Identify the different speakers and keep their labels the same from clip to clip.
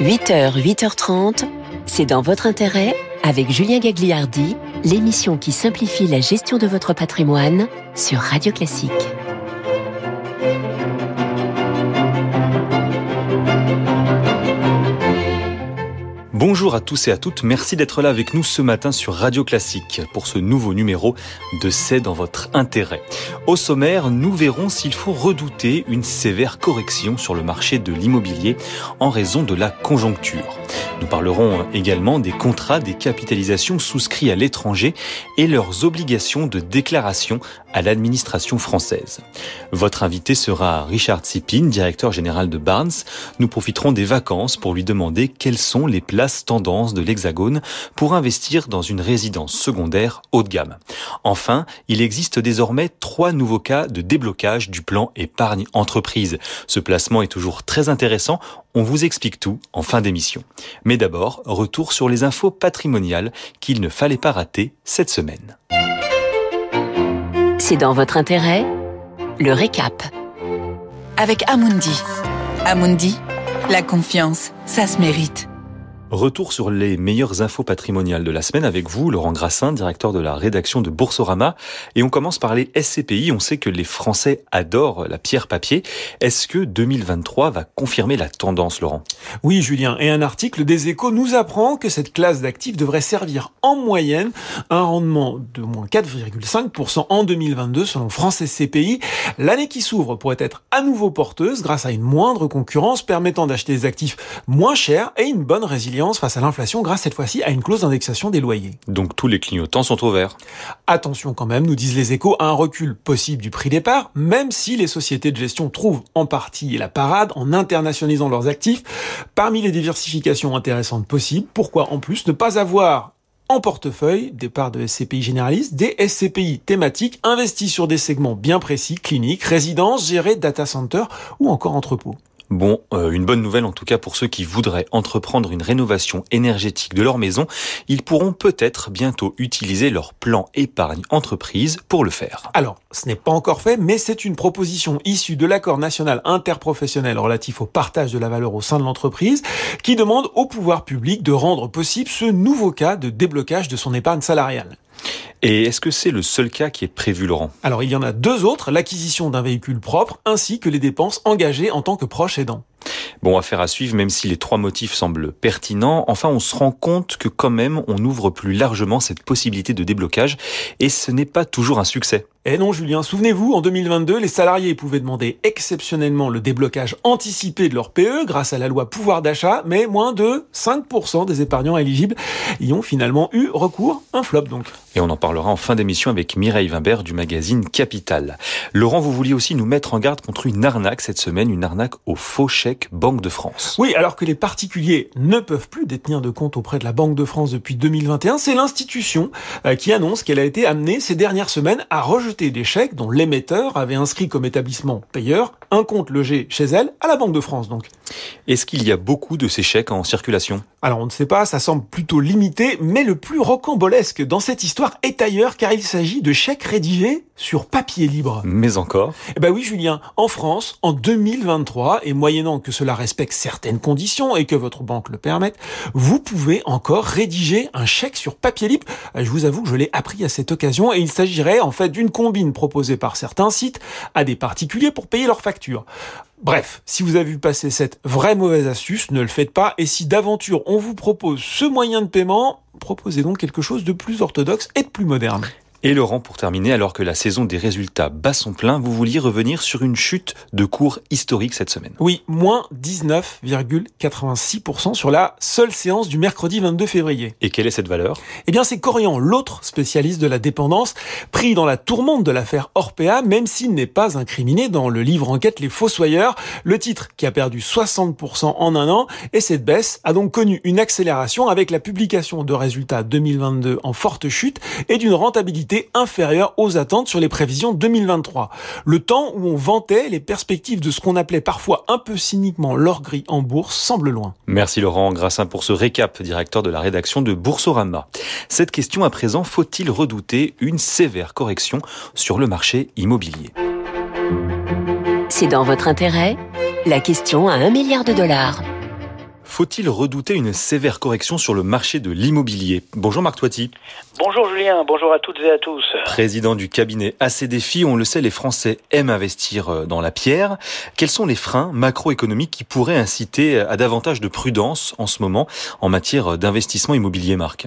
Speaker 1: 8h, 8h30, c'est dans votre intérêt avec Julien Gagliardi, l'émission qui simplifie la gestion de votre patrimoine sur Radio Classique.
Speaker 2: Bonjour à tous et à toutes, merci d'être là avec nous ce matin sur Radio Classique pour ce nouveau numéro de C'est dans votre intérêt. Au sommaire, nous verrons s'il faut redouter une sévère correction sur le marché de l'immobilier en raison de la conjoncture. Nous parlerons également des contrats des capitalisations souscrits à l'étranger et leurs obligations de déclaration à l'administration française. Votre invité sera Richard Sipin, directeur général de Barnes. Nous profiterons des vacances pour lui demander quelles sont les places tendances de l'Hexagone pour investir dans une résidence secondaire haut de gamme. Enfin, il existe désormais trois nouveaux cas de déblocage du plan épargne entreprise. Ce placement est toujours très intéressant. On vous explique tout en fin d'émission. Mais d'abord, retour sur les infos patrimoniales qu'il ne fallait pas rater cette semaine.
Speaker 1: C'est dans votre intérêt Le récap.
Speaker 3: Avec Amundi. Amundi, la confiance, ça se mérite.
Speaker 2: Retour sur les meilleures infos patrimoniales de la semaine avec vous, Laurent Grassin, directeur de la rédaction de Boursorama. Et on commence par les SCPI. On sait que les Français adorent la pierre papier. Est-ce que 2023 va confirmer la tendance, Laurent?
Speaker 4: Oui, Julien. Et un article des Échos nous apprend que cette classe d'actifs devrait servir en moyenne un rendement de moins 4,5% en 2022 selon France SCPI. L'année qui s'ouvre pourrait être à nouveau porteuse grâce à une moindre concurrence permettant d'acheter des actifs moins chers et une bonne résilience face à l'inflation grâce cette fois-ci à une clause d'indexation des loyers.
Speaker 2: Donc tous les clignotants sont au vert.
Speaker 4: Attention quand même, nous disent les échos, à un recul possible du prix des parts, même si les sociétés de gestion trouvent en partie la parade en internationalisant leurs actifs. Parmi les diversifications intéressantes possibles, pourquoi en plus ne pas avoir en portefeuille des parts de SCPI généralistes, des SCPI thématiques investis sur des segments bien précis, cliniques, résidences, gérées, data centers ou encore entrepôts?
Speaker 2: Bon, euh, une bonne nouvelle en tout cas pour ceux qui voudraient entreprendre une rénovation énergétique de leur maison, ils pourront peut-être bientôt utiliser leur plan épargne entreprise pour le faire.
Speaker 4: Alors, ce n'est pas encore fait, mais c'est une proposition issue de l'accord national interprofessionnel relatif au partage de la valeur au sein de l'entreprise qui demande au pouvoir public de rendre possible ce nouveau cas de déblocage de son épargne salariale.
Speaker 2: Et est-ce que c'est le seul cas qui est prévu, Laurent?
Speaker 4: Alors il y en a deux autres, l'acquisition d'un véhicule propre ainsi que les dépenses engagées en tant que proche aidant.
Speaker 2: Bon, affaire à suivre, même si les trois motifs semblent pertinents. Enfin, on se rend compte que quand même, on ouvre plus largement cette possibilité de déblocage et ce n'est pas toujours un succès.
Speaker 4: Eh non, Julien, souvenez-vous, en 2022, les salariés pouvaient demander exceptionnellement le déblocage anticipé de leur PE grâce à la loi pouvoir d'achat, mais moins de 5% des épargnants éligibles y ont finalement eu recours, un flop donc.
Speaker 2: Et on en parlera en fin d'émission avec Mireille Wimbert du magazine Capital. Laurent, vous vouliez aussi nous mettre en garde contre une arnaque cette semaine, une arnaque au faux chèque Banque de France.
Speaker 4: Oui, alors que les particuliers ne peuvent plus détenir de compte auprès de la Banque de France depuis 2021, c'est l'institution euh, qui annonce qu'elle a été amenée ces dernières semaines à rejeter des chèques dont l'émetteur avait inscrit comme établissement payeur un compte logé chez elle à la Banque de France donc.
Speaker 2: Est-ce qu'il y a beaucoup de ces chèques en circulation?
Speaker 4: Alors on ne sait pas, ça semble plutôt limité, mais le plus rocambolesque dans cette histoire est ailleurs car il s'agit de chèques rédigés sur papier libre.
Speaker 2: Mais encore?
Speaker 4: Eh ben oui Julien, en France, en 2023, et moyennant que cela respecte certaines conditions et que votre banque le permette, vous pouvez encore rédiger un chèque sur papier libre. Euh, je vous avoue que je l'ai appris à cette occasion et il s'agirait en fait d'une combine proposée par certains sites à des particuliers pour payer leurs factures. Bref, si vous avez vu passer cette vraie mauvaise astuce, ne le faites pas. Et si d'aventure on vous propose ce moyen de paiement, proposez donc quelque chose de plus orthodoxe et de plus moderne.
Speaker 2: Et Laurent, pour terminer, alors que la saison des résultats bat son plein, vous vouliez revenir sur une chute de cours historique cette semaine.
Speaker 4: Oui, moins 19,86% sur la seule séance du mercredi 22 février.
Speaker 2: Et quelle est cette valeur?
Speaker 4: Eh bien, c'est Corian, l'autre spécialiste de la dépendance, pris dans la tourmente de l'affaire Orpea, même s'il n'est pas incriminé dans le livre enquête Les Fossoyeurs, le titre qui a perdu 60% en un an, et cette baisse a donc connu une accélération avec la publication de résultats 2022 en forte chute et d'une rentabilité inférieure aux attentes sur les prévisions 2023. Le temps où on vantait les perspectives de ce qu'on appelait parfois un peu cyniquement l'or gris en bourse semble loin.
Speaker 2: Merci Laurent Grassin pour ce récap, directeur de la rédaction de Boursorama. Cette question à présent, faut-il redouter une sévère correction sur le marché immobilier?
Speaker 1: C'est dans votre intérêt? La question à un milliard de dollars.
Speaker 2: Faut-il redouter une sévère correction sur le marché de l'immobilier? Bonjour Marc Toiti.
Speaker 5: Bonjour Julien, bonjour à toutes et à tous.
Speaker 2: Président du cabinet AC Défi, on le sait, les Français aiment investir euh, dans la pierre. Quels sont les freins macroéconomiques qui pourraient inciter à davantage de prudence en ce moment en matière d'investissement immobilier, Marc?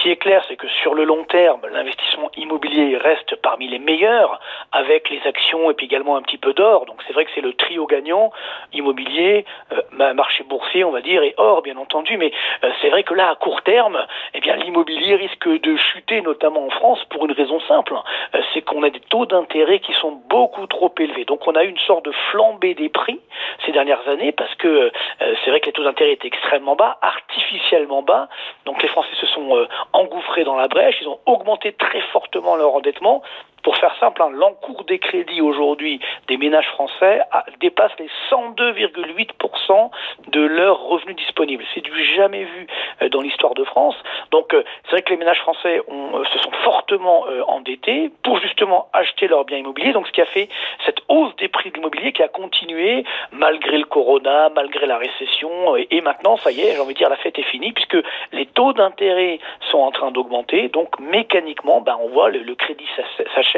Speaker 5: Ce qui est clair, c'est que sur le long terme, l'investissement immobilier reste parmi les meilleurs, avec les actions et puis également un petit peu d'or. Donc c'est vrai que c'est le trio gagnant, immobilier, euh, marché boursier, on va dire, et or, bien entendu. Mais euh, c'est vrai que là, à court terme, eh bien l'immobilier risque de chuter, notamment en France, pour une raison simple. Euh, c'est qu'on a des taux d'intérêt qui sont beaucoup trop élevés. Donc on a une sorte de flambée des prix ces dernières années, parce que c'est vrai que les taux d'intérêt étaient extrêmement bas, artificiellement bas. Donc les Français se sont engouffrés dans la brèche, ils ont augmenté très fortement leur endettement. Pour faire simple, hein, l'encours des crédits aujourd'hui des ménages français dépasse les 102,8% de leurs revenus disponibles. C'est du jamais vu euh, dans l'histoire de France. Donc euh, c'est vrai que les ménages français euh, se sont fortement endettés pour justement acheter leurs biens immobiliers. Donc ce qui a fait cette hausse des prix de l'immobilier qui a continué malgré le corona, malgré la récession. Et, maintenant, ça y est, j'ai envie de dire, la fête est finie puisque les taux d'intérêt sont en train d'augmenter. Donc mécaniquement, ben, on voit le, crédit s'achète,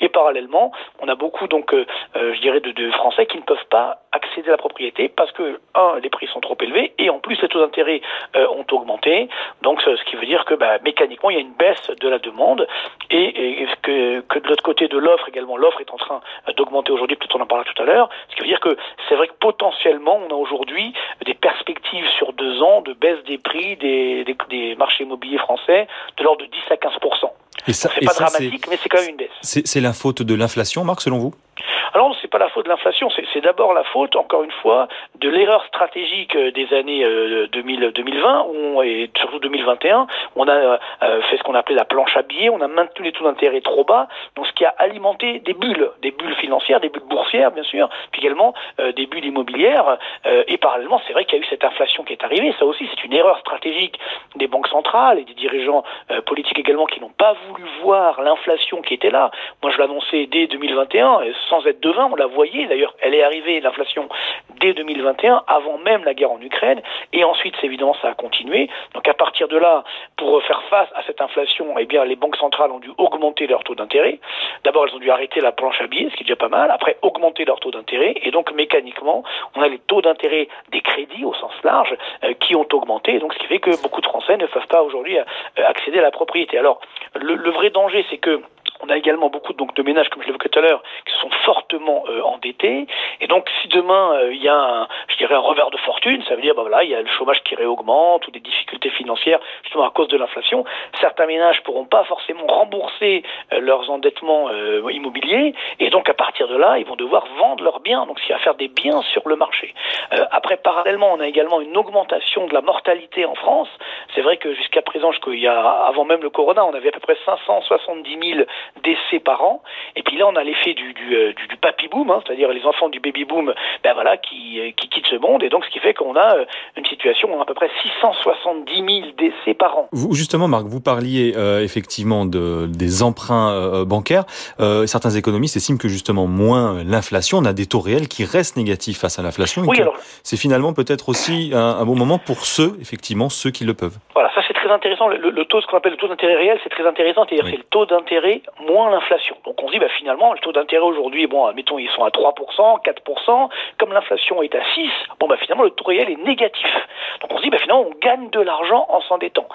Speaker 5: Et parallèlement, on a beaucoup donc, euh, euh, de, Français qui ne peuvent pas accéder à la propriété parce que un, les prix sont trop élevés et en plus les taux d'intérêt euh, ont augmenté. Donc ce qui veut dire que bah, mécaniquement il y a une baisse de la demande et, que, de l'autre côté de l'offre également, l'offre est en train d'augmenter aujourd'hui. Peut-être on en parlera tout à l'heure. Ce qui veut dire que c'est vrai que potentiellement on a aujourd'hui des perspectives sur deux ans de baisse des prix des marchés immobiliers français de l'ordre de 10 à 15 c'est pas dramatique, mais c'est quand même une baisse.
Speaker 2: C'est la faute de l'inflation, Marc, selon vous?
Speaker 5: Alors, c'est pas la faute de l'inflation, c'est d'abord la faute, encore une fois, de l'erreur stratégique euh, des années 2000, euh, 2020 où et surtout 2021. On a euh, fait ce qu'on appelait la planche à billets, on a maintenu les taux d'intérêt trop bas, donc ce qui a alimenté des bulles, des bulles financières, des bulles boursières, bien sûr, puis également des bulles immobilières. et parallèlement, c'est vrai qu'il y a eu cette inflation qui est arrivée. Ça aussi, c'est une erreur stratégique des banques centrales et des dirigeants politiques également qui n'ont pas voulu voir l'inflation qui était là. Moi, je l'annonçais dès 2021, sans être devant, on la voyait. D'ailleurs, elle est arrivée, l'inflation, dès 2021, avant même la guerre en Ukraine. Et ensuite, évidemment, ça a continué. Donc, à partir de là, pour faire face à cette inflation, eh les banques centrales ont dû augmenter leur taux d'intérêt. D'abord, elles ont dû arrêter la planche à billets, ce qui est déjà pas mal. Après, augmenter leur taux d'intérêt. Et donc, mécaniquement, on a les taux d'intérêt des crédits au sens large euh, qui ont augmenté. Donc, ce qui fait que beaucoup de Français ne peuvent pas aujourd'hui euh, accéder à la propriété. Alors, le vrai danger, c'est que on a également beaucoup donc, de ménages, comme je l'évoquais tout à l'heure, qui sont fortement euh, endettés. Et donc, si demain euh, il y a, un, je dirais, un revers de fortune, ça veut dire, bah, voilà, il y a le chômage qui réaugmente ou des difficultés financières, justement à cause de l'inflation. Certains ménages pourront pas forcément rembourser euh, leurs endettements immobiliers, et donc à partir de là, ils vont devoir vendre leurs biens. Donc, c'est à faire des biens sur le marché. après, parallèlement, on a également une augmentation de la mortalité en France. C'est vrai que jusqu'à présent, y a, avant même le corona, on avait à peu près 570 000 décès par an. Et puis là, on a l'effet du, du, euh, du, du papy boom, hein, c'est-à-dire les enfants du baby boom, ben voilà, qui, euh, qui quittent ce monde. Et donc, ce qui fait qu'on a euh, une situation où on a à peu près 670 000 décès par an.
Speaker 2: Vous, justement, Marc, vous parliez euh, effectivement de, des emprunts euh, bancaires. Euh, certains économistes estiment que justement, moins l'inflation, on a des taux réels qui restent négatifs face à l'inflation.
Speaker 5: Oui, alors...
Speaker 2: C'est finalement peut-être aussi un, un, bon moment pour ceux, effectivement, ceux qui le peuvent.
Speaker 5: Voilà, ça très intéressant. Le, le, taux, ce qu'on appelle le taux d'intérêt réel, c'est très intéressant. C'est-à-dire oui. c'est le taux d'intérêt moins l'inflation. Donc on se dit, bah, finalement, le taux d'intérêt aujourd'hui, bon, admettons, ils sont à 3%, 4%. Comme l'inflation est à 6, bon, bah, finalement, le taux réel est négatif. Donc on se dit, bah, finalement, on gagne de l'argent en s'endettant.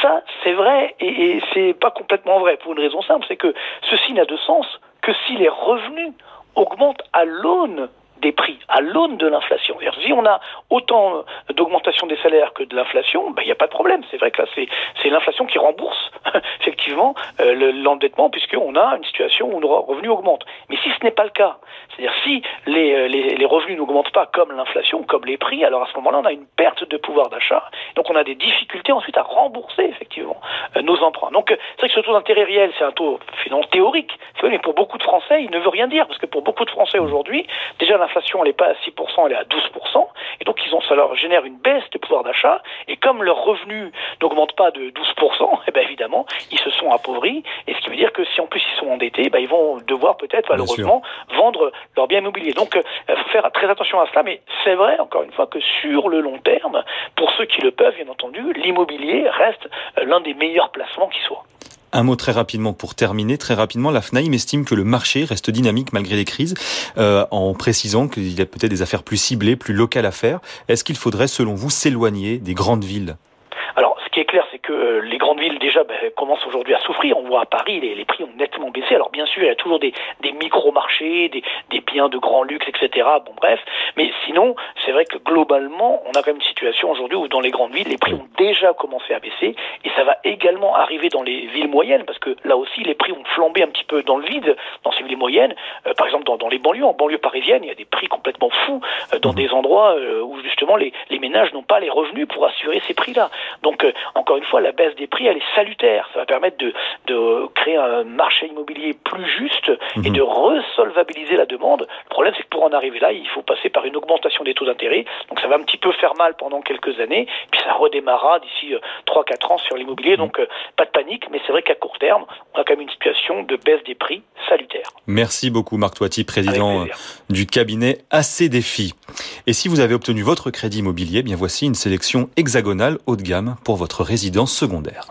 Speaker 5: Ça, c'est vrai et, et c'est pas complètement vrai pour une raison simple, c'est que ceci n'a de sens que si les revenus augmentent à l'aune des prix à l'aune de l'inflation. Si on a autant d'augmentation des salaires que de l'inflation, ben, il n'y a pas de problème. C'est vrai que là, c'est l'inflation qui rembourse effectivement euh, l'endettement puisqu'on a une situation où nos revenus augmentent. Mais si ce n'est pas le cas, c'est-à-dire si les, euh, les, les revenus n'augmentent pas comme l'inflation, comme les prix, alors à ce moment-là, on a une perte de pouvoir d'achat. Donc on a des difficultés ensuite à rembourser effectivement euh, nos emprunts. Donc c'est vrai que ce taux d'intérêt réel, c'est un taux finalement théorique, mais pour beaucoup de Français, il ne veut rien dire parce que pour beaucoup de Français aujourd'hui, déjà l'inflation l'inflation elle n'est pas à 6%, elle est à 12%, et donc ils ont, ça leur génère une baisse de pouvoir d'achat, et comme leurs revenus n'augmentent pas de 12%, et eh bien évidemment, ils se sont appauvris, et ce qui veut dire que si en plus ils sont endettés, ben, ils vont devoir peut-être malheureusement vendre leurs biens immobiliers. Donc il faut faire très attention à cela, mais c'est vrai encore une fois que sur le long terme, pour ceux qui le peuvent, bien entendu, l'immobilier reste l'un des meilleurs placements qui soit.
Speaker 2: Un mot très rapidement pour terminer. Très rapidement, la FNAIM estime que le marché reste dynamique malgré les crises, euh, en précisant qu'il y a peut-être des affaires plus ciblées, plus locales à faire. Est-ce qu'il faudrait, selon vous, s'éloigner des grandes villes?
Speaker 5: Alors, ce qui est clair, c'est que euh, les grandes villes déjà ben, commencent aujourd'hui à souffrir. On voit à Paris, les, prix ont nettement baissé. Alors bien sûr, il y a toujours des, micro-marchés, des, biens de grand luxe, etc. Bon bref, mais sinon, c'est vrai que globalement, on a quand même une situation aujourd'hui où dans les grandes villes, les prix ont déjà commencé à baisser et ça va également arriver dans les villes moyennes parce que là aussi, les prix ont flambé un petit peu dans le vide dans ces villes moyennes. Euh, par exemple, dans, les banlieues, en banlieue parisienne, il y a des prix complètement fous euh, dans mmh. des endroits où justement les, ménages n'ont pas les revenus pour assurer ces prix-là. Donc encore une fois, la baisse des prix, elle est salutaire. Ça va permettre de, de créer un marché immobilier plus juste et mhm. de resolvabiliser la demande. Le problème, c'est que pour en arriver là, il faut passer par une augmentation des taux d'intérêt. Donc ça va un petit peu faire mal pendant quelques années, puis ça redémarrera d'ici 3-4 euh, ans sur l'immobilier. Donc euh, pas de panique, mais c'est vrai qu'à court terme, on a quand même une situation de baisse des prix salutaire.
Speaker 2: Merci beaucoup Marc Toiti, président du cabinet AC Défi. Et si vous avez obtenu votre crédit immobilier, bien voici une sélection hexagonale haut de gamme pour votre résidence secondaire.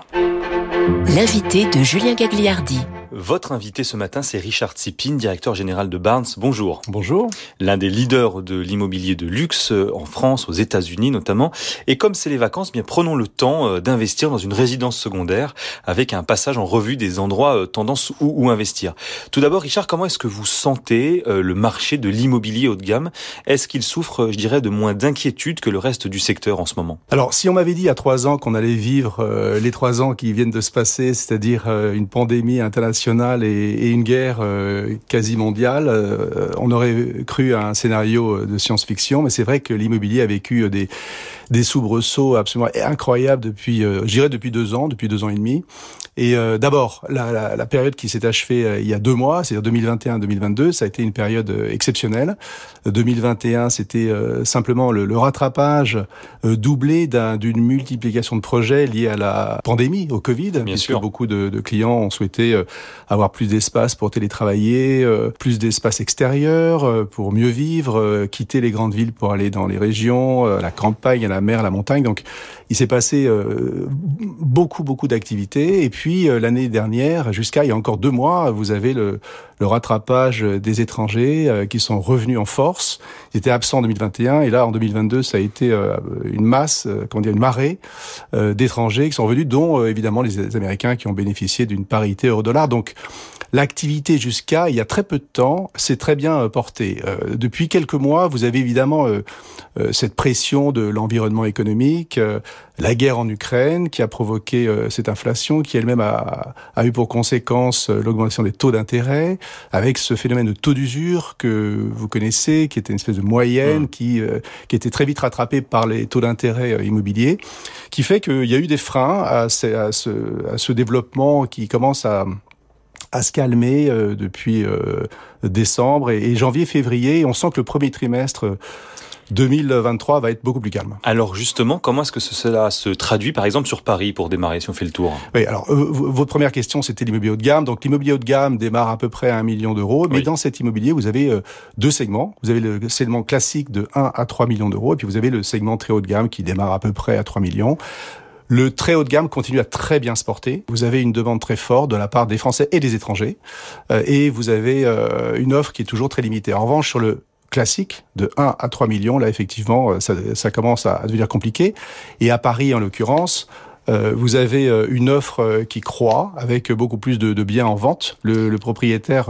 Speaker 1: L'invité de Julien Gagliardi.
Speaker 2: Votre invité ce matin, c'est Richard Tsipin, directeur général de Barnes. Bonjour.
Speaker 6: Bonjour.
Speaker 2: L'un des leaders de l'immobilier de luxe euh, en France, aux États-Unis notamment. Et comme c'est les vacances, eh bien prenons le temps euh, d'investir dans une résidence secondaire avec un passage en revue des endroits euh, tendance où, où investir. Tout d'abord, Richard, comment est-ce que vous sentez le marché de l'immobilier haut de gamme? Est-ce qu'il souffre, je dirais, de moins d'inquiétude que le reste du secteur en ce moment?
Speaker 6: Alors, si on m'avait dit il y a trois ans qu'on allait vivre les trois ans qui viennent de se passer, c'est-à-dire une pandémie internationale et, une guerre euh, quasi mondiale, euh, on aurait cru à un scénario de science-fiction, mais c'est vrai que l'immobilier a vécu des, des soubresauts absolument incroyables depuis, euh, je dirais depuis deux ans, depuis deux ans et demi. Et euh, d'abord, la, la, la, période qui s'est achevée euh, il y a deux mois, c'est-à-dire 2021-2022, ça a été une période euh, exceptionnelle. 2021, c'était simplement le, le rattrapage doublé d'une multiplication de projets liés à la pandémie, au Covid, Bien puisque sûr. beaucoup de, de, clients ont souhaité avoir plus d'espace pour télétravailler, plus d'espace extérieur pour mieux vivre, quitter les grandes villes pour aller dans les régions, la campagne, la mer, la montagne. Donc, il s'est passé beaucoup, beaucoup d'activités. Et puis, euh, l'année dernière, jusqu'à il y a encore deux mois, vous avez le, le rattrapage des étrangers euh, qui sont revenus en force. Ils étaient absents en 2021 et là en 2022, ça a été euh, une masse, comment dire, une marée d'étrangers qui sont revenus, dont évidemment les Américains qui ont bénéficié d'une parité euro-dollar. Donc l'activité jusqu'à il y a très peu de temps s'est très bien portée. depuis quelques mois, vous avez évidemment cette pression de l'environnement économique, la guerre en Ukraine qui a provoqué cette inflation qui elle-même même a, a eu pour conséquence euh, l'augmentation des taux d'intérêt, avec ce phénomène de taux d'usure que vous connaissez, qui était une espèce de moyenne, mmh. qui, euh, qui était très vite rattrapé par les taux d'intérêt euh, immobiliers, qui fait qu'il y a eu des freins à à ce, à ce développement qui commence à à se calmer depuis décembre et, et janvier-février. On sent que le premier trimestre 2023 va être beaucoup plus calme.
Speaker 2: Alors justement, comment est-ce que cela se traduit par exemple sur Paris pour démarrer si on fait le tour?
Speaker 6: Oui, alors euh, votre première question c'était l'immobilier haut de gamme. Donc l'immobilier haut de gamme démarre à peu près à 1 million d'euros, mais dans cet immobilier vous avez euh, deux segments. Vous avez le segment classique de 1 à 3 millions d'euros et puis vous avez le segment très haut de gamme qui démarre à peu près à 3 millions. Le très haut de gamme continue à très bien se porter. Vous avez une demande très forte de la part des Français et des étrangers. Euh, et vous avez une offre qui est toujours très limitée. En revanche, sur le classique de 1 à 3 millions, là effectivement, euh, ça, commence à devenir compliqué. Et à Paris, en l'occurrence, euh, vous avez euh, une offre qui croît avec beaucoup plus de, biens en vente. Le propriétaire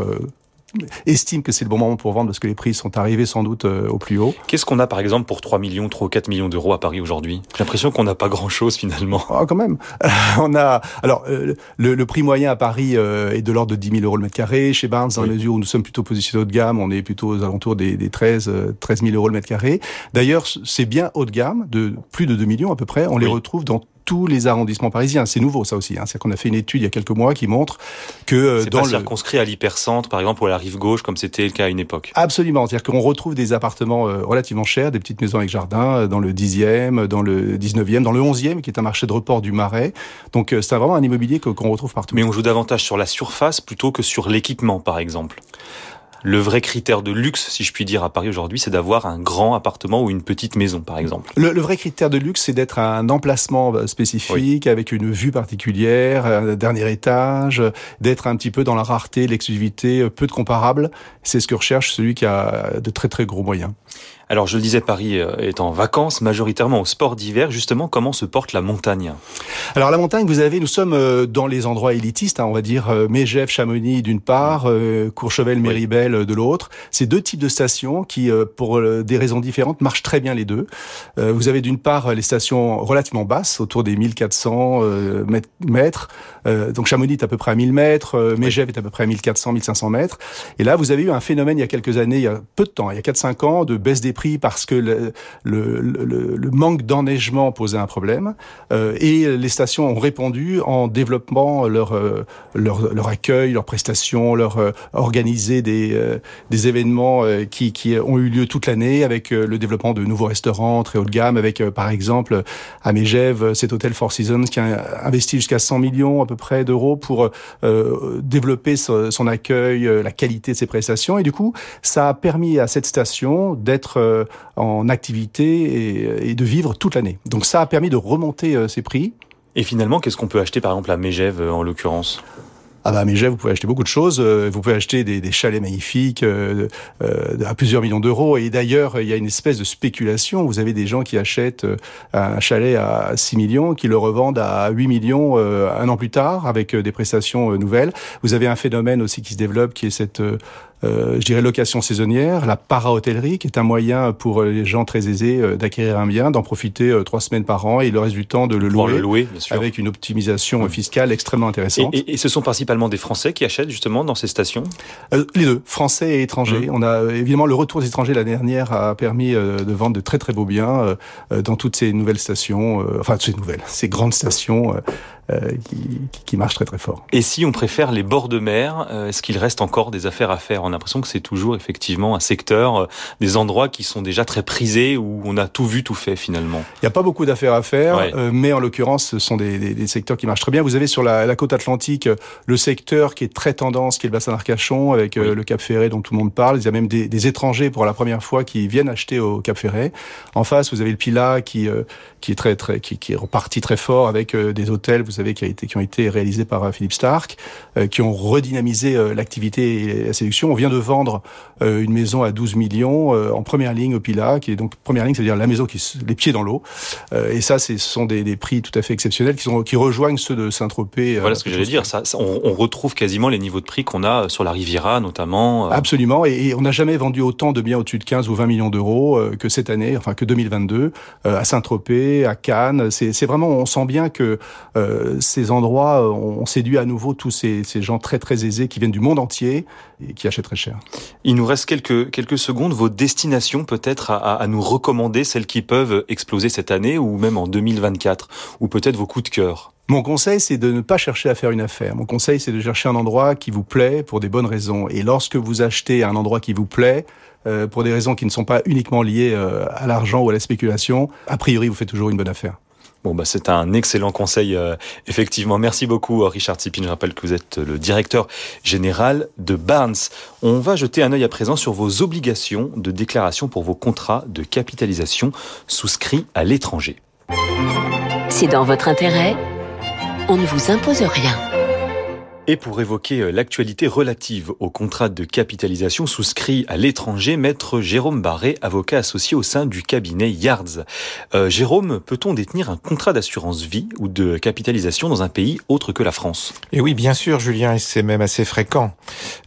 Speaker 6: estime que c'est le bon moment pour vendre parce que les prix sont arrivés sans doute euh, au plus haut.
Speaker 2: Qu'est-ce qu'on a par exemple pour 3 millions, 3 ou 4 millions d'euros à Paris aujourd'hui? J'ai l'impression qu'on n'a pas grand-chose finalement.
Speaker 6: Ah, quand même. on a alors euh, le, le, prix moyen à Paris euh, est de l'ordre de 10 000 euros le mètre carré. Chez Barnes, dans la mesure où nous sommes plutôt positionnés haut de gamme, on est plutôt aux alentours des, des 13 13 000 euros le mètre carré. D'ailleurs, c'est bien haut de gamme, de plus de 2 millions à peu près. On les retrouve dans tous les arrondissements parisiens. C'est nouveau ça aussi. Hein. C'est qu'on a fait une étude il y a quelques mois qui montre que
Speaker 2: euh, dans pas le circonscrit à l'hypercentre, par exemple, ou à la rive gauche, comme c'était le cas à une époque.
Speaker 6: Absolument. C'est-à-dire qu'on retrouve des appartements euh, relativement chers, des petites maisons avec jardin, euh, dans le 10e, dans le 19e, dans le 11e, qui est un marché de report du Marais. Donc c'est vraiment un immobilier qu'on retrouve partout.
Speaker 2: Mais on joue davantage sur la surface plutôt que sur l'équipement, par exemple. Le vrai critère de luxe, si je puis dire, à Paris aujourd'hui, c'est d'avoir un grand appartement ou une petite maison, par exemple.
Speaker 6: Le, vrai critère de luxe, c'est d'être un emplacement euh, spécifique, avec une vue particulière, un dernier étage, d'être un petit peu dans la rareté, l'exclusivité, peu de comparables. C'est ce que recherche celui qui a de très très gros moyens.
Speaker 2: Alors je le disais, Paris euh, est en vacances majoritairement au sport d'hiver. Justement, comment se porte la montagne?
Speaker 6: Alors la montagne, vous avez, nous sommes euh, dans les endroits élitistes, hein, on va dire euh, Mégève, Chamonix d'une part, Courchevel, Méribel de l'autre. C'est deux types de stations qui, pour des raisons différentes, marchent très bien les deux. Vous avez d'une part les stations relativement basses, autour des 1400 mètres. Donc Chamonix est à peu près à 1000 mètres, Mégève est à peu près à 1400, 1500 mètres. Et là, vous avez eu un phénomène il y a quelques années, il y a peu de temps, il y a 4-5 ans, de baisse des prix parce que le, manque d'enneigement posait un problème. Euh, et les stations ont répondu en développant leur, euh, leur, accueil, leurs prestations, leur euh, organiser des, des événements qui, qui ont eu lieu toute l'année avec le développement de nouveaux restaurants très haut de gamme, avec par exemple à Megève cet hôtel Four Seasons qui a investi jusqu'à 100 millions à peu près d'euros pour développer son, accueil, la qualité de ses prestations. Et du coup, ça a permis à cette station d'être euh, en activité et, de vivre toute l'année. Donc ça a permis de remonter euh, ses prix.
Speaker 2: Et finalement, qu'est-ce qu'on peut acheter par exemple à Megève euh, en l'occurrence?
Speaker 6: Ah bah à Megève, vous pouvez acheter beaucoup de choses. Vous pouvez acheter des, des chalets magnifiques euh, à plusieurs millions d'euros. Et d'ailleurs, il y a une espèce de spéculation. Vous avez des gens qui achètent un chalet à 6 millions, qui le revendent à 8 millions un an plus tard, avec des prestations nouvelles. Vous avez un phénomène aussi qui se développe, qui est cette euh, je dirais location saisonnière, la para-hôtellerie, qui est un moyen pour les gens très aisés euh, d'acquérir un bien, d'en profiter euh, trois semaines par an et le reste du temps de le louer,
Speaker 2: le louer
Speaker 6: avec une optimisation fiscale extrêmement intéressante.
Speaker 2: Et, et, ce sont principalement des Français qui achètent justement dans ces stations?
Speaker 6: Les deux, Français et étrangers. Mmh. On a évidemment le retour des étrangers l'année dernière a permis de vendre de très très beaux biens dans toutes ces nouvelles stations, enfin toutes ces nouvelles, ces grandes stations euh, qui, qui, marche très très fort.
Speaker 2: Et si on préfère les bords de mer, euh, est-ce qu'il reste encore des affaires à faire? On a l'impression que c'est toujours effectivement un secteur, euh, des endroits qui sont déjà très prisés, où on a tout vu, tout fait finalement.
Speaker 6: Il n'y a pas beaucoup d'affaires à faire, mais en l'occurrence, ce sont des, des, des, secteurs qui marchent très bien. Vous avez sur la, la, côte atlantique le secteur qui est très tendance, qui est le bassin d'Arcachon, avec le Cap Ferré dont tout le monde parle. Il y a même des, des, étrangers pour la première fois qui viennent acheter au Cap Ferré. En face, vous avez le Pila qui qui est très très qui, qui est reparti très fort avec des hôtels. Vous savez, qui, a été, qui ont été réalisés par euh, Philippe Stark, euh, qui ont redynamisé euh, l'activité et la séduction. On vient de vendre une maison à 12 millions en première ligne au Pila, qui est donc première ligne, c'est-à-dire la maison qui les pieds dans l'eau. et ça, ce sont des, des, prix tout à fait exceptionnels qui, sont, qui rejoignent ceux de Saint-Tropez.
Speaker 2: Voilà ce que j'allais dire. Ça, on, on, retrouve quasiment les niveaux de prix qu'on a sur la Riviera, notamment.
Speaker 6: Absolument. Et, et on n'a jamais vendu autant de biens au-dessus de 15 ou 20 millions d'euros que cette année, enfin que 2022, à Saint-Tropez, à Cannes. C'est vraiment, on sent bien que ces endroits euh, ont séduit à nouveau tous ces, ces, gens très très aisés qui viennent du monde entier et qui achètent très cher.
Speaker 2: Il nous reste quelques, quelques secondes. Vos destinations peut-être à, à, nous recommander, celles qui peuvent exploser cette année ou même en 2024, ou peut-être vos coups de cœur
Speaker 6: mon conseil, c'est de ne pas chercher à faire une affaire. Mon conseil, c'est de chercher un endroit qui vous plaît pour des bonnes raisons. Et lorsque vous achetez un endroit qui vous plaît, euh, pour des raisons qui ne sont pas uniquement liées euh, à l'argent ou à la spéculation, a priori, vous faites toujours une bonne affaire.
Speaker 2: Bon, bah, c'est un excellent conseil, euh, effectivement. Merci beaucoup, Richard Tsipin. Je rappelle que vous êtes le directeur général de Barnes. On va jeter un œil à présent sur vos obligations de déclaration pour vos contrats de capitalisation souscrits à l'étranger.
Speaker 1: C'est dans votre intérêt. On ne vous impose rien.
Speaker 2: Et pour évoquer euh, l'actualité relative au contrat de capitalisation souscrit à l'étranger, maître Jérôme Barré, avocat associé au sein du cabinet Yards. Euh, Jérôme, peut-on détenir un contrat d'assurance vie ou de capitalisation dans un pays autre que la France?
Speaker 7: Et oui, bien sûr, Julien, et c'est même assez fréquent.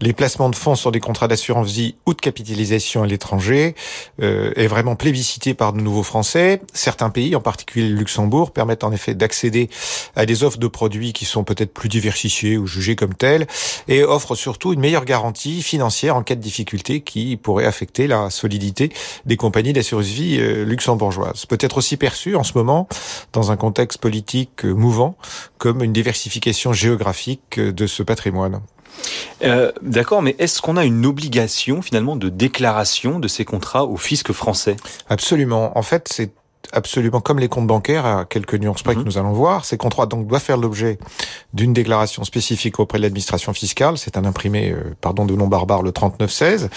Speaker 7: Les placements de fonds sur des contrats d'assurance vie ou de capitalisation à l'étranger euh, est vraiment plébiscité par de nouveaux Français. Certains pays, en particulier le Luxembourg, permettent en effet d'accéder à des offres de produits qui sont peut-être plus diversifiés ou jugés jugé comme tel et offre surtout une meilleure garantie financière en cas de difficulté qui pourrait affecter la solidité des compagnies d'assurance vie euh, luxembourgeoises. Peut-être aussi perçu en ce moment, dans un contexte politique euh, mouvant, comme une diversification géographique euh, de ce patrimoine.
Speaker 2: Euh, D'accord, mais est-ce qu'on a une obligation finalement de déclaration de ces contrats au fisc français?
Speaker 7: Absolument. En fait, c'est absolument comme les comptes bancaires, à quelques nuances près que mhm. nous allons voir. Ces contrats donc doivent faire l'objet d'une déclaration spécifique auprès de l'administration fiscale. C'est un imprimé, euh, pardon de nom barbare, le 3916.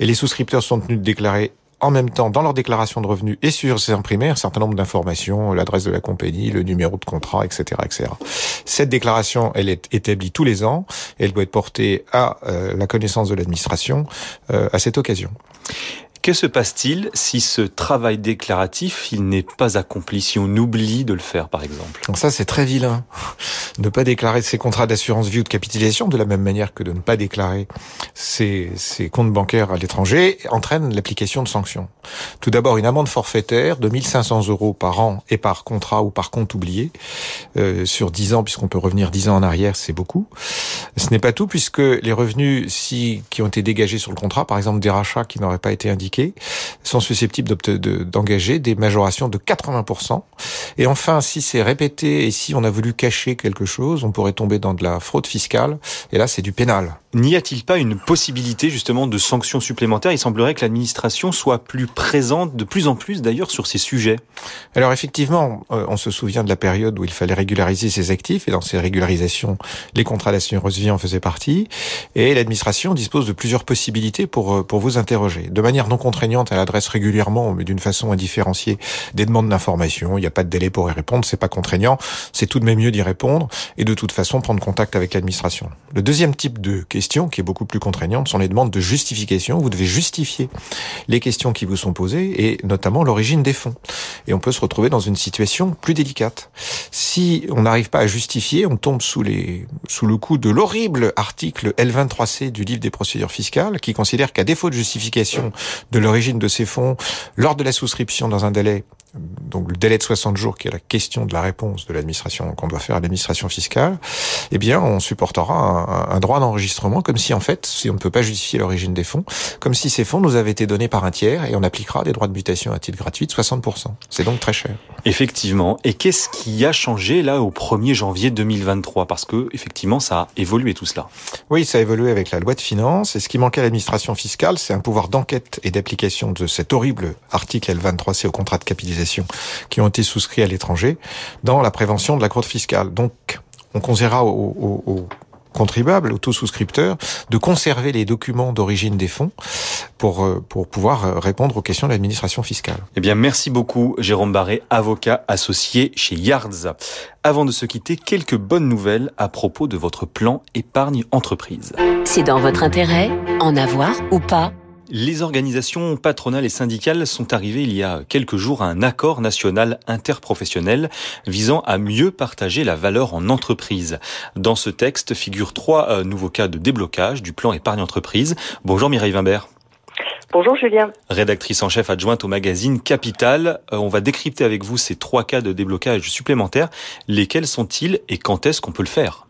Speaker 7: Et les souscripteurs sont tenus de déclarer en même temps dans leur déclaration de revenus et sur ces imprimés un certain nombre d'informations, l'adresse de la compagnie, le numéro de contrat, etc., etc. Cette déclaration, elle est établie tous les ans. Elle doit être portée à euh, la connaissance de l'administration euh, à cette occasion.
Speaker 2: Que se passe-t-il si ce travail déclaratif, il n'est pas accompli, si on oublie de le faire, par exemple?
Speaker 7: Ça, c'est très vilain. Ne pas déclarer ses contrats d'assurance vie ou de capitalisation, de la même manière que de ne pas déclarer ses, ses comptes bancaires à l'étranger, entraîne l'application de sanctions. Tout d'abord, une amende forfaitaire de 1500 euros par an et par contrat ou par compte oublié. Euh, sur 10 ans, puisqu'on peut revenir 10 ans en arrière, c'est beaucoup. Ce n'est pas tout, puisque les revenus si, qui ont été dégagés sur le contrat, par exemple des rachats qui n'auraient pas été indiqués, sont susceptibles d'engager des majorations de 80%. Et enfin, si c'est répété et si on a voulu cacher quelque chose, on pourrait tomber dans de la fraude fiscale. Et là, c'est du pénal.
Speaker 2: N'y a-t-il pas une possibilité justement de sanctions supplémentaires? Il semblerait que l'administration soit plus présente, de plus en plus d'ailleurs, sur ces sujets.
Speaker 7: Alors effectivement, euh, on se souvient de la période où il fallait régulariser ses actifs, et dans ces régularisations, les contrats d'assurance vie en faisaient partie, et l'administration dispose de plusieurs possibilités pour, euh, pour vous interroger. De manière non contraignante, elle adresse régulièrement, mais d'une façon indifférenciée, des demandes d'information. Il n'y a pas de délai pour y répondre, c'est pas contraignant, c'est tout de même mieux d'y répondre, et de toute façon prendre contact avec l'administration. Le deuxième type de question qui est beaucoup plus contraignante sont les demandes de justification. Vous devez justifier les questions qui vous sont posées et notamment l'origine des fonds. Et on peut se retrouver dans une situation plus délicate. Si on n'arrive pas à justifier, on tombe sous les sous le coup de l'horrible article L23C du livre des procédures fiscales qui considère qu'à défaut de justification de l'origine de ces fonds lors de la souscription dans un délai donc le délai de 60 jours qui est la question de la réponse de l'administration qu'on doit faire à l'administration fiscale, eh bien on supportera un, droit d'enregistrement comme si en fait, si on ne peut pas justifier l'origine des fonds, comme si ces fonds nous avaient été donnés par un tiers et on appliquera des droits de mutation à titre gratuit de 60%. C'est donc très cher.
Speaker 2: Effectivement. Et qu'est-ce qui a changé là au 1er janvier 2023 Parce que effectivement ça a évolué tout cela.
Speaker 7: Oui, ça a évolué avec la loi de finances et ce qui manquait à l'administration fiscale, c'est un pouvoir d'enquête et d'application de cet horrible article L23C au contrat de capitalisation qui ont été souscrits à l'étranger dans la prévention de la fraude fiscale. Donc, on conseillera aux, contribuables, aux souscripteurs, de conserver les documents d'origine des fonds pour, euh, pour pouvoir euh, répondre aux questions de l'administration fiscale.
Speaker 2: Eh bien, merci beaucoup, Jérôme Barré, avocat associé chez Yards. Avant de se quitter, quelques bonnes nouvelles à propos de votre plan épargne entreprise.
Speaker 1: C'est dans votre intérêt, en avoir ou pas
Speaker 2: les organisations patronales et syndicales sont arrivées il y a quelques jours à un accord national interprofessionnel visant à mieux partager la valeur en entreprise. Dans ce texte figurent trois euh, nouveaux cas de déblocage du plan épargne entreprise. Bonjour Mireille Wimbert.
Speaker 8: Bonjour Julien.
Speaker 2: Rédactrice en chef adjointe au magazine Capital. Euh, on va décrypter avec vous ces trois cas de déblocage supplémentaires. Lesquels sont-ils et quand est-ce qu'on peut le faire?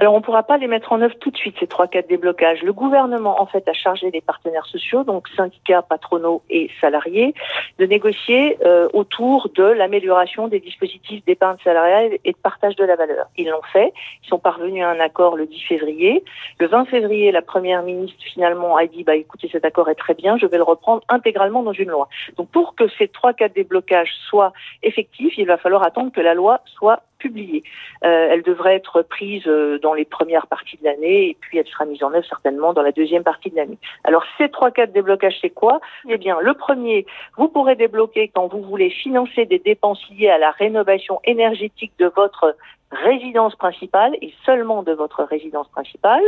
Speaker 8: Alors on ne pourra pas les mettre en œuvre tout de suite, ces trois cas de déblocage. Le gouvernement, en fait, a chargé les partenaires sociaux, donc syndicats, patronaux et salariés, de négocier euh, autour de l'amélioration des dispositifs d'épargne salariale et de partage de la valeur. Ils l'ont fait. Ils sont parvenus à un accord le 10 février. Le 20 février, la première ministre finalement a dit, bah écoutez, cet accord est très bien, je vais le reprendre intégralement dans une loi. Donc pour que ces trois cas de déblocage soient effectifs, il va falloir attendre que la loi soit publiée. Euh, elle devrait être prise euh, dans les premières parties de l'année et puis elle sera mise en œuvre certainement dans la deuxième partie de l'année. Alors ces trois cas de déblocage, c'est quoi? Eh bien, le premier, vous pourrez débloquer quand vous voulez financer des dépenses liées à la rénovation énergétique de votre résidence principale et seulement de votre résidence principale.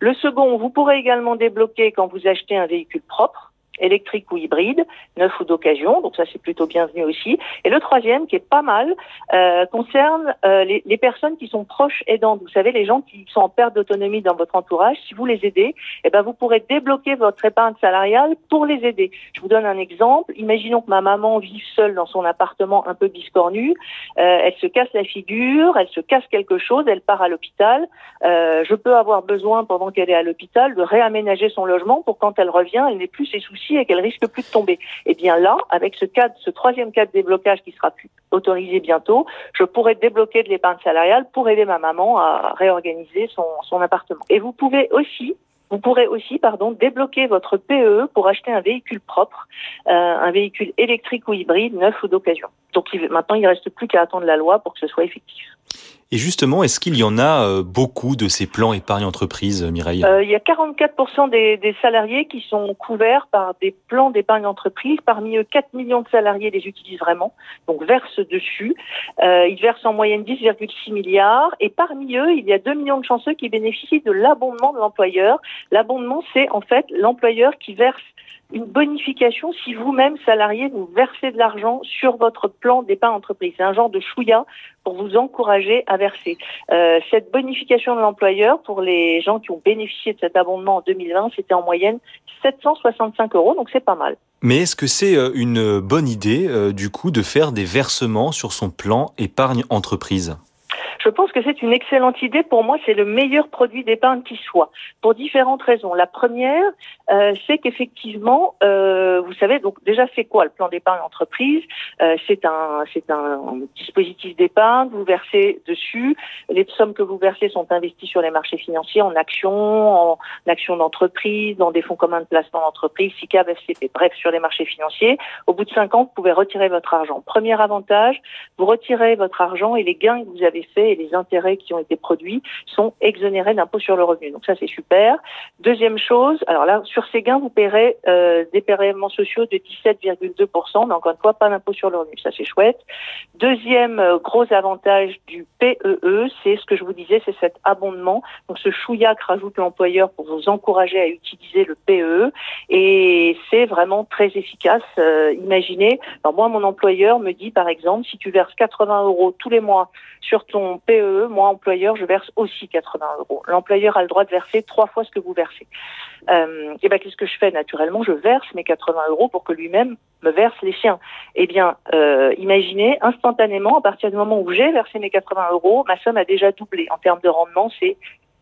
Speaker 8: Le second, vous pourrez également débloquer quand vous achetez un véhicule propre électrique ou hybride, neuf ou d'occasion, donc ça c'est plutôt bienvenu aussi. Et le troisième, qui est pas mal, euh, concerne euh, les, les, personnes qui sont proches aidantes. Vous savez, les gens qui sont en perte d'autonomie dans votre entourage, si vous les aidez, eh ben vous pourrez débloquer votre épargne salariale pour les aider. Je vous donne un exemple. Imaginons que ma maman vive seule dans son appartement un peu biscornu, euh, elle se casse la figure, elle se casse quelque chose, elle part à l'hôpital. Euh, je peux avoir besoin pendant qu'elle est à l'hôpital de réaménager son logement pour quand elle revient, elle n'ait plus ses soucis et qu'elle risque plus de tomber. Et eh bien là, avec ce troisième cadre de déblocage qui sera autorisé bientôt, je pourrais débloquer de l'épargne salariale pour aider ma maman à réorganiser son, appartement. Et vous pouvez aussi vous pourrez aussi, pardon, débloquer votre PE pour acheter un véhicule propre, euh, un véhicule électrique ou hybride, neuf ou d'occasion. Donc maintenant, il ne reste plus qu'à attendre la loi pour que ce soit effectif.
Speaker 2: Et justement, est-ce qu'il y en a euh, beaucoup de ces plans épargne entreprise, Mireille?
Speaker 8: Euh, Il y a 44% des, salariés qui sont couverts par des plans d'épargne entreprise. Parmi eux, 4 millions de salariés les utilisent vraiment, donc versent dessus. Euh, ils versent en moyenne 10,6 milliards. Et parmi eux, il y a 2 millions de chanceux qui bénéficient de l'abondement de l'employeur. L'abondement, c'est en fait l'employeur qui verse une bonification si vous-même, salarié, vous versez de l'argent sur votre plan d'épargne entreprise. C'est un genre de chouïa pour vous encourager à verser. Euh, cette bonification de l'employeur, pour les gens qui ont bénéficié de cet abondement en 2020, c'était en moyenne 765 euros, donc c'est pas mal.
Speaker 2: Mais est-ce que c'est euh, une bonne idée, euh, du coup, de faire des versements sur son plan épargne entreprise?
Speaker 8: Je pense que c'est une excellente idée. Pour moi, c'est le meilleur produit d'épargne qui soit, pour différentes raisons. La première, euh, c'est qu'effectivement, euh, vous savez, donc déjà, c'est quoi le plan d'épargne entreprise? Euh, C'est un, c'est un dispositif d'épargne. Vous versez dessus. Les sommes que vous versez sont investies sur les marchés financiers, en actions, en actions d'entreprise, dans des fonds communs de placement d'entreprise, SICAV, FCP, bref, sur les marchés financiers. Au bout de cinq ans, vous pouvez retirer votre argent. Premier avantage, vous retirez votre argent et les gains que vous avez faits les intérêts qui ont été produits sont exonérés d'impôt sur le revenu. Donc ça, c'est super. Deuxième chose, alors là, sur ces gains, vous paierez euh, des paiements sociaux de 17,2%, mais encore une fois, pas d'impôt sur le revenu. Ça, c'est chouette. Deuxième euh, gros avantage du PEE, e, c'est ce que je vous disais, c'est cet abondement. Donc ce chouïa que rajoute l'employeur pour vous encourager à utiliser le PEE. E. Et c'est vraiment très efficace. Euh, imaginez, alors moi, mon employeur me dit, par exemple, si tu verses 80 euros tous les mois sur ton PEE, moi, employeur, je verse aussi 80 euros. L'employeur a le droit de verser trois fois ce que vous versez. Euh, et ben, qu'est-ce que je fais? Naturellement, je verse mes 80 euros pour que lui-même me verse les siens. Eh bien, euh, imaginez, instantanément, à partir du moment où j'ai versé mes 80 euros, ma somme a déjà doublé. En termes de rendement, c'est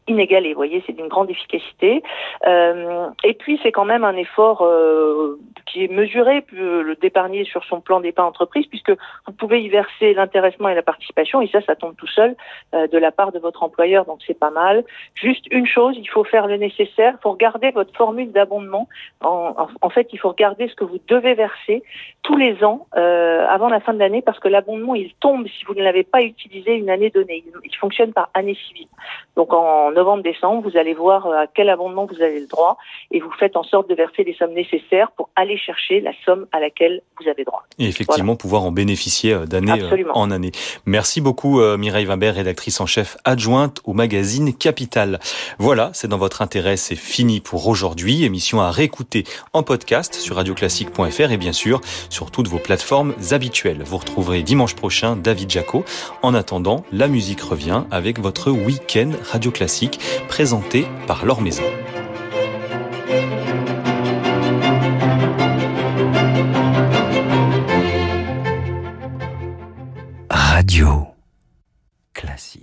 Speaker 8: inégalé. Vous voyez, c'est d'une grande efficacité. Euh, et puis, c'est quand même un effort euh, qui est mesuré, le d'épargner sur son plan d'épargne entreprise, puisque vous pouvez y verser l'intéressement et la participation, et ça, ça tombe tout seul euh, de la part de votre employeur, donc c'est pas mal. Juste une chose, il faut faire le nécessaire, il faut regarder votre formule d'abondement. En, fait, il faut regarder ce que vous devez verser tous les ans euh, avant la fin de l'année, parce que l'abondement, il tombe si vous ne l'avez pas utilisé une année donnée. Il, il fonctionne par année civile. Donc en novembre-décembre, vous allez voir euh, à quel abondement vous avez le droit et vous faites en sorte de verser les sommes nécessaires pour aller chercher la somme à laquelle vous avez droit.
Speaker 2: Et effectivement, pouvoir en bénéficier euh, d'année euh, en année. Merci beaucoup Mireille Wimbert, rédactrice en chef adjointe au magazine Capital. Voilà, c'est dans votre intérêt, c'est fini pour aujourd'hui. Émission à réécouter en podcast sur radioclassique.fr et bien sûr sur toutes vos plateformes habituelles. Vous retrouverez dimanche prochain David Jaco. En attendant, la musique revient avec votre week-end Radio Classique présenté par leur maison.
Speaker 1: Radio classique.